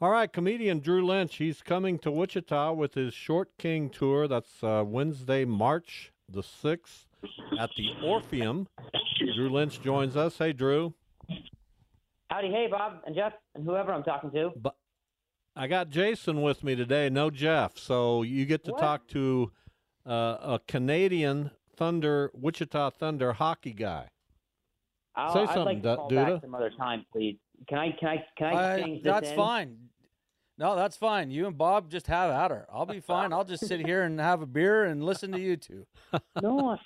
All right, comedian Drew Lynch. He's coming to Wichita with his Short King tour. That's uh, Wednesday, March the 6th at the Orpheum. Drew Lynch joins us. Hey, Drew. Howdy, hey, Bob and Jeff and whoever I'm talking to. But I got Jason with me today, no Jeff. So you get to What? talk to uh, a Canadian Thunder, Wichita Thunder hockey guy. I'll, Say I'd something, like to call Duda. back some other time, please. Can I? Can I? Can I I- change this that's in? fine. No, that's fine. You and Bob just have at her. I'll be fine. I'll just sit here and have a beer and listen to you two. No.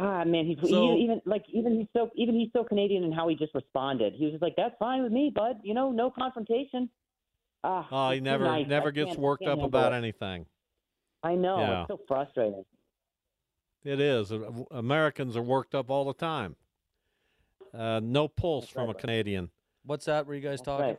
Ah man, he's So- he, even like even he's so even he's so Canadian in how he just responded. He was just like, "That's fine with me, bud. You know, no confrontation." Ah, Oh, he never nice. never I gets worked up about it. anything. I know. Yeah. It's so frustrating. It is. Uh, Americans are worked up all the time. Uh, no pulse That's from right, a. Canadian. What's that? Were you guys That's talking? right.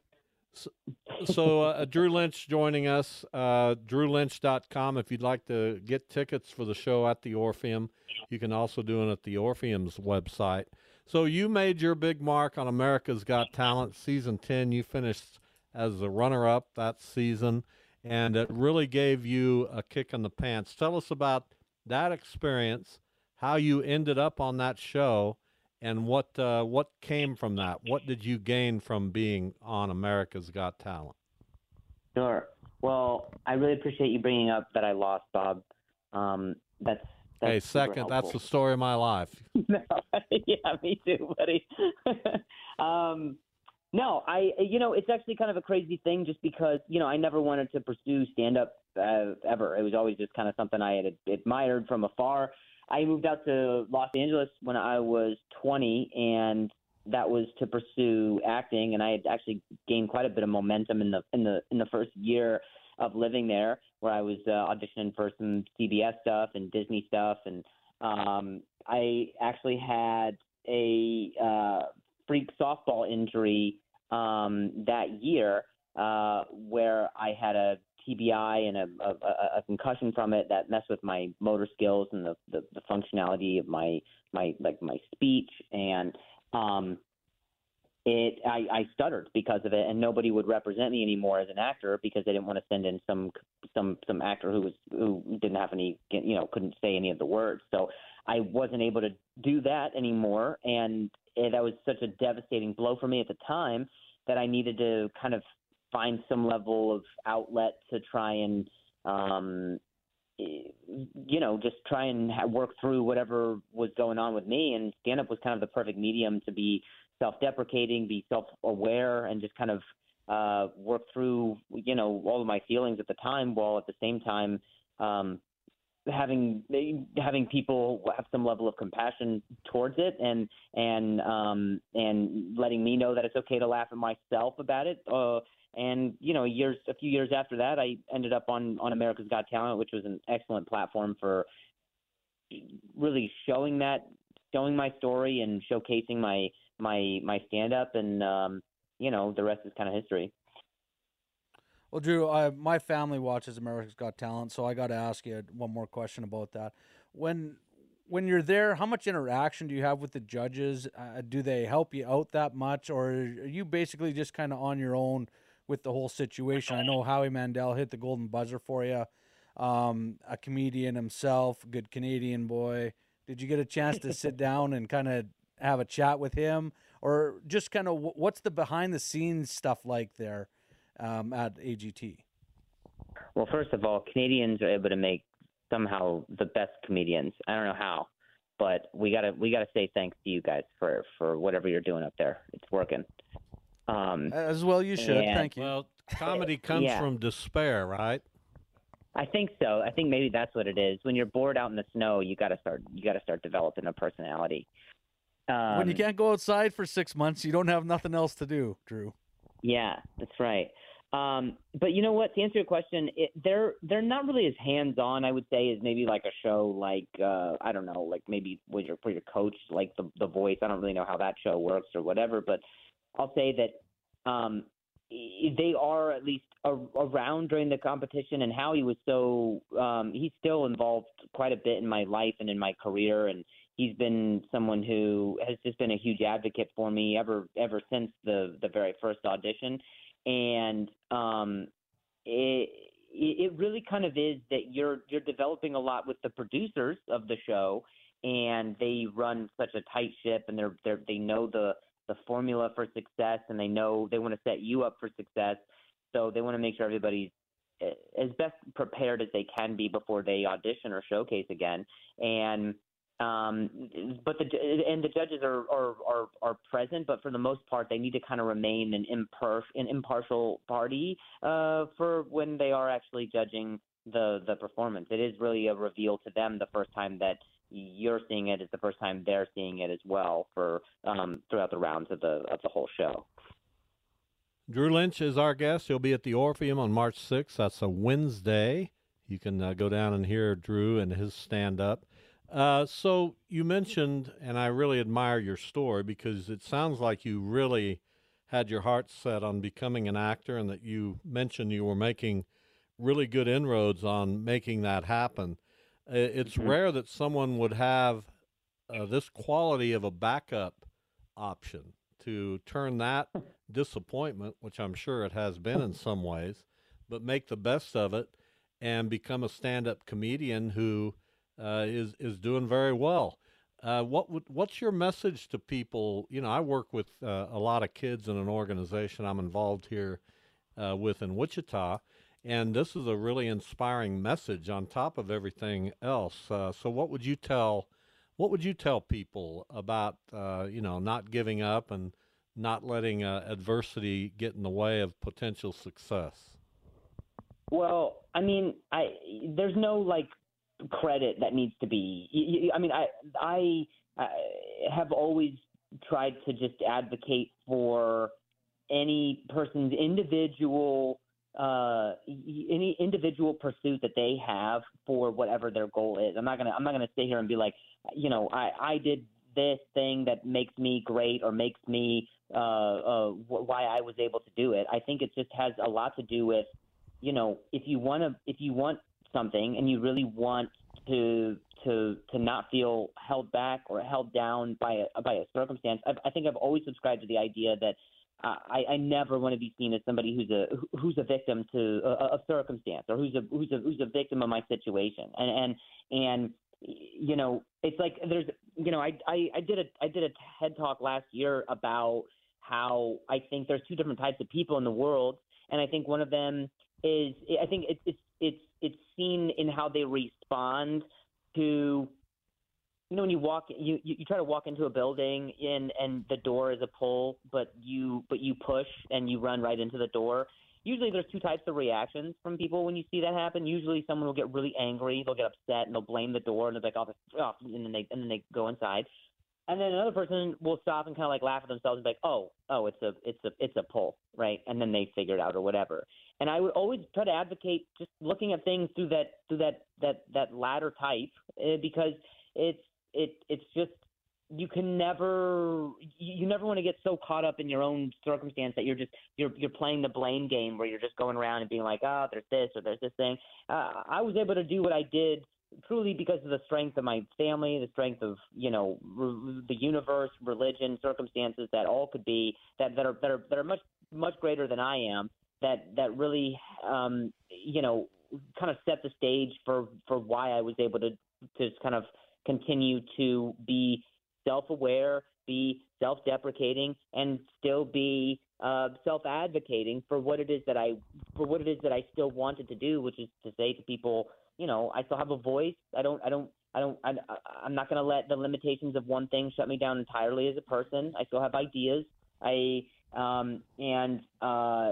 So, uh, Drew Lynch joining us. Uh, DrewLynch.com. If you'd like to get tickets for the show at the Orpheum, you can also do it at the Orpheum's website. So, you made your big mark on America's Got Talent season 10. You finished as the runner up that season, and it really gave you a kick in the pants. Tell us about that experience, how you ended up on that show, and what uh, what came from that. What did you gain from being on America's Got Talent? Sure. Well, I really appreciate you bringing up that I lost, Bob. Um, that's, that's hey, second, that's the story of my life. no, yeah, me too, buddy. um, no, I, you know, it's actually kind of a crazy thing, just because you know I never wanted to pursue stand up uh, ever. It was always just kind of something I had admired from afar. I moved out to Los Angeles when I was 20, and that was to pursue acting. And I had actually gained quite a bit of momentum in the in the in the first year of living there, where I was uh, auditioning for some CBS stuff and Disney stuff, and um, I actually had a uh, freak softball injury um, that year uh, where I had a TBI and a, a, a- concussion from it that messed with my motor skills and the, the, the functionality of my my like my speech. And um, it I, I stuttered because of it. And nobody would represent me anymore as an actor because they didn't want to send in some some some actor who was who didn't have any you know couldn't say any of the words. So I wasn't able to do that anymore. And eh, that was such a devastating blow for me at the time that I needed to kind of find some level of outlet to try and um eh, you know just try and work through whatever was going on with me. And stand up was kind of the perfect medium to be self-deprecating be self-aware and just kind of uh work through you know all of my feelings at the time while at the same time um having having people have some level of compassion towards it and and um and letting me know that it's okay to laugh at myself about it uh and you know years a few years after that i ended up on on america's got talent which was an excellent platform for really showing that showing my story and showcasing my my my stand up and um you know the rest is kind of history Well, Drew, my family watches America's Got Talent, so I got to ask you one more question about that. When when you're there, how much interaction do you have with the judges? Uh, do they help you out that much, or are you basically just kind of on your own with the whole situation? I know Howie Mandel hit the golden buzzer for you. Um, a comedian himself, good Canadian boy. Did you get a chance to sit down and kind of have a chat with him, or just kind of what's the behind the scenes stuff like there um, at AGT? Well, first of all, Canadians are able to make somehow the best comedians. I don't know how, but we gotta we gotta say thanks to you guys for for whatever you're doing up there. It's working. Um, As well, you should. and- Thank you. Well, comedy comes Yeah. from despair, right? I think so. I think maybe that's what it is. When you're bored out in the snow, you got to start. You got to start developing a personality. Um, when you can't go outside for six months, you don't have nothing else to do, Drew. Yeah, that's right. Um, but you know what? To answer your question, it, they're they're not really as hands on. I would say as maybe like a show like uh, I don't know, like maybe with your for your coach, like the the Voice. I don't really know how that show works or whatever, but I'll say that um, they are at least a, around during the competition. And Howie was so um, he's still involved quite a bit in my life and in my career, and he's been someone who has just been a huge advocate for me ever ever since the the very first audition and um it it really kind of is that you're you're developing a lot with the producers of the show and they run such a tight ship and they're they're they know the the formula for success and they know they want to set you up for success so they want to make sure everybody's eh, as best prepared as they can be before they audition or showcase again and um, but the and the judges are, are are are present, but for the most part, they need to kind of remain an impar- an impartial party uh, for when they are actually judging the the performance. It is really a reveal to them the first time that you're seeing it. it is the first time they're seeing it as well for um, throughout the rounds of the of the whole show. Drew Lynch is our guest. He'll be at the Orpheum on March 6th. That's a Wednesday. You can uh, go down and hear Drew and his stand up. Uh, so you mentioned, and I really admire your story because it sounds like you really had your heart set on becoming an actor, and that you mentioned you were making really good inroads on making that happen. It's Mhm. rare that someone would have uh, this quality of a backup option to turn that disappointment, which I'm sure it has been in some ways, but make the best of it and become a stand-up comedian who uh, is is doing very well. Uh, what would what's your message to people? You know, I work with uh, a lot of kids in an organization I'm involved here uh, with in Wichita, and this is a really inspiring message on top of everything else. Uh, so, what would you tell? What would you tell people about uh, you know not giving up and not letting uh, adversity get in the way of potential success? Well, I mean, I there's no like credit that needs to be. I mean, I I, I have always tried to just advocate for any person's individual uh any individual pursuit that they have for whatever their goal is. I'm not gonna I'm not gonna sit here and be like, you know, I I did this thing that makes me great or makes me uh, uh wh- why I was able to do it. I think it just has a lot to do with you know, if you want to, if you want something and you really want to to to not feel held back or held down by a by a circumstance, I, I think I've always subscribed to the idea that I, I never want to be seen as somebody who's a who's a victim to a, circumstance or who's a who's a who's a victim of my situation. And and and you know, it's like there's you know, I I, I did a I did a TED talk last year about how I think there's two different types of people in the world, and I think one of them is I think it's it's it's it's seen in how they respond to you know when you walk you, you try to walk into a building and and the door is a pull but you but you push and you run right into the door usually there's two types of reactions from people when you see that happen usually someone will get really angry they'll get upset and they'll blame the door and they're like oh, this- and then they and then they go inside and then another person will stop and kind of like laugh at themselves and be like, "Oh, oh, it's a, it's a, it's a pull, right?" And then they figure it out or whatever. And I would always try to advocate just looking at things through that, through that, that, that latter type, uh, because it's, it, it's just you can never, you, never want to get so caught up in your own circumstance that you're just, you're, you're playing the blame game where you're just going around and being like, "Oh, there's this or there's this thing." Uh, I was able to do what I did truly because of the strength of my family, the strength of you know r- the universe, religion, circumstances that all could be that that are that are that are much much greater than I am. That that really um, you know kind of set the stage for for why I was able to to just kind of continue to be self-aware, be self-deprecating and still be uh, self-advocating for what it is that I for what it is that I still wanted to do, which is to say to people, you know, I still have a voice. I don't, I don't, I don't, I, I'm not going to let the limitations of one thing shut me down entirely as a person. I still have ideas. I um, and uh,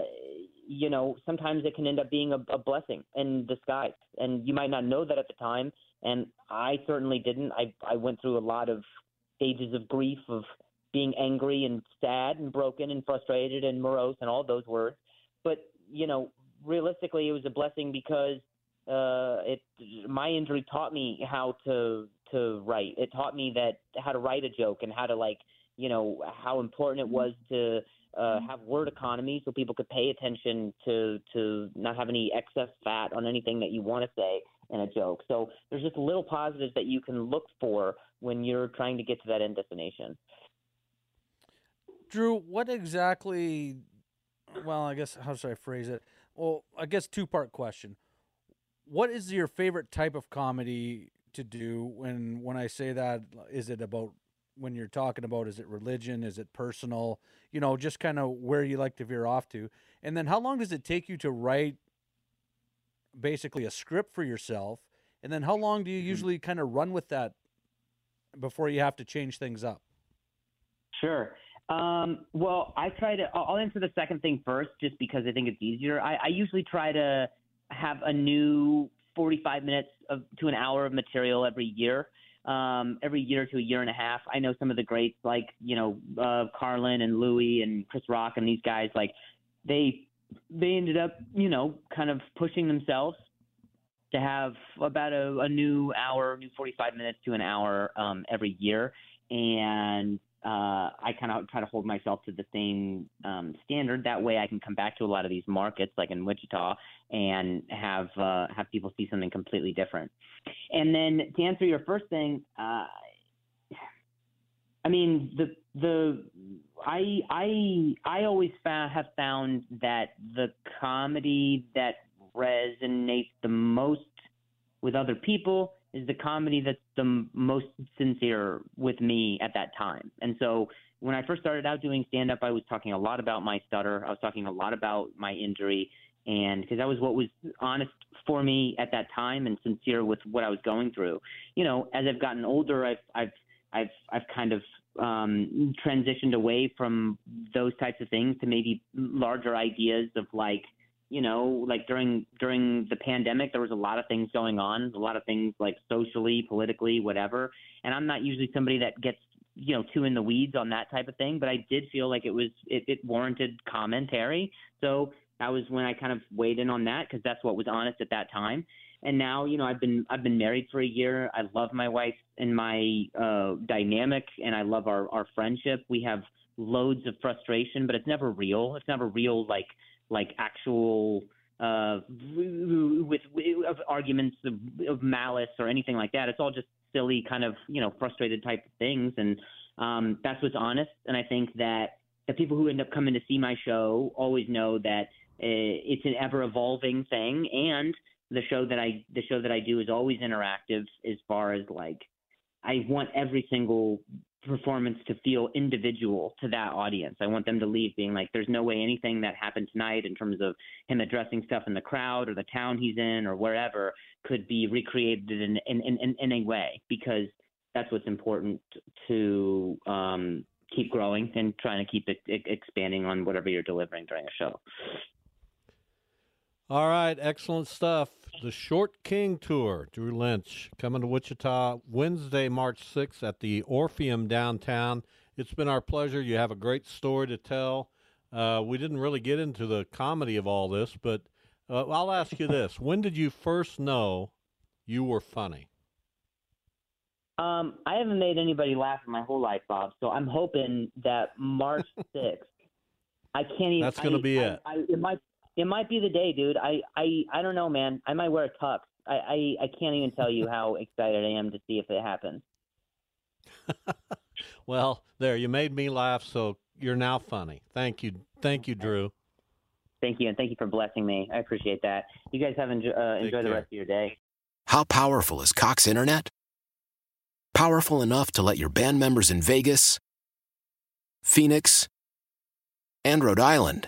you know, sometimes it can end up being a, a blessing in disguise, and you might not know that at the time. And I certainly didn't. I I went through a lot of stages of grief of being angry and sad and broken and frustrated and morose and all those words. But you know, realistically, it was a blessing because uh, it my injury taught me how to to write. It taught me that how to write a joke and how to like you know how important it was to uh, have word economy so people could pay attention to to not have any excess fat on anything that you want to say in a joke. So there's just little positives that you can look for when you're trying to get to that end destination. Drew, what exactly? Well, I guess how should I phrase it? Well, I guess two part question. What is your favorite type of comedy to do? When when I say that, is it about when you're talking about? Is it religion? Is it personal? You know, just kind of where you like to veer off to. And then, how long does it take you to write basically a script for yourself? And then, how long do you mm-hmm. usually kind of run with that before you have to change things up? Sure. Um, well, I try to. I'll answer the second thing first, just because I think it's easier. I, I usually try to have a new 45 minutes of, to an hour of material every year. Um, every year to a year and a half. I know some of the greats like you know uh, Carlin and Louis and Chris Rock and these guys like they they ended up you know kind of pushing themselves to have about a, a new hour, new 45 minutes to an hour um, every year, and uh, I kind of try to hold myself to the same um, standard. That way, I can come back to a lot of these markets, like in Wichita, and have uh, have people see something completely different. And then to answer your first thing, uh, I mean the the I I I always found, have found that the comedy that resonates the most with other people is the comedy that's the most sincere with me at that time. And so when I first started out doing stand up, I was talking a lot about my stutter. I was talking a lot about my injury. And because that was what was honest for me at that time and sincere with what I was going through. You know, as I've gotten older, I've, I've, I've, I've kind of um, transitioned away from those types of things to maybe larger ideas of like, you know, like during during the pandemic, there was a lot of things going on, a lot of things like socially, politically, whatever. And I'm not usually somebody that gets you know too in the weeds on that type of thing, but I did feel like it was it, it warranted commentary. So that was when I kind of weighed in on that because that's what was honest at that time. And now, you know, I've been I've been married for a year. I love my wife and my uh, dynamic, and I love our our friendship. We have loads of frustration, but it's never real. It's never real like like actual uh, with, with arguments of, of malice or anything like that. It's all just silly, kind of you know frustrated type of things, and um, that's what's honest. And I think that the people who end up coming to see my show always know that uh, it's an ever evolving thing, and the show that I the show that I do is always interactive as far as like I want every single performance to feel individual to that audience. I want them to leave being like, there's no way anything that happened tonight in terms of him addressing stuff in the crowd or the town he's in or wherever could be recreated in in, in, in any way because that's what's important to um, keep growing and trying to keep it, it expanding on whatever you're delivering during a show. All right, excellent stuff. The Short King Tour, Drew Lynch, coming to Wichita Wednesday, March 6th at the Orpheum downtown. It's been our pleasure. You have a great story to tell. Uh, we didn't really get into the comedy of all this, but uh, I'll ask you this: When did you first know you were funny? Um, I haven't made anybody laugh in my whole life, Bob. So I'm hoping that March 6th. I can't even. That's going to be I, it. I, it might it might be the day, dude. I I I don't know, man. I might wear a tux. I I, I can't even tell you how excited I am to see if it happens. well, there you made me laugh, so you're now funny. Thank you, thank you, Drew. Thank you, and thank you for blessing me. I appreciate that. You guys have enjoy, uh, enjoy the rest of your day. How powerful is Cox Internet? Powerful enough to let your band members in Vegas, Phoenix, and Rhode Island.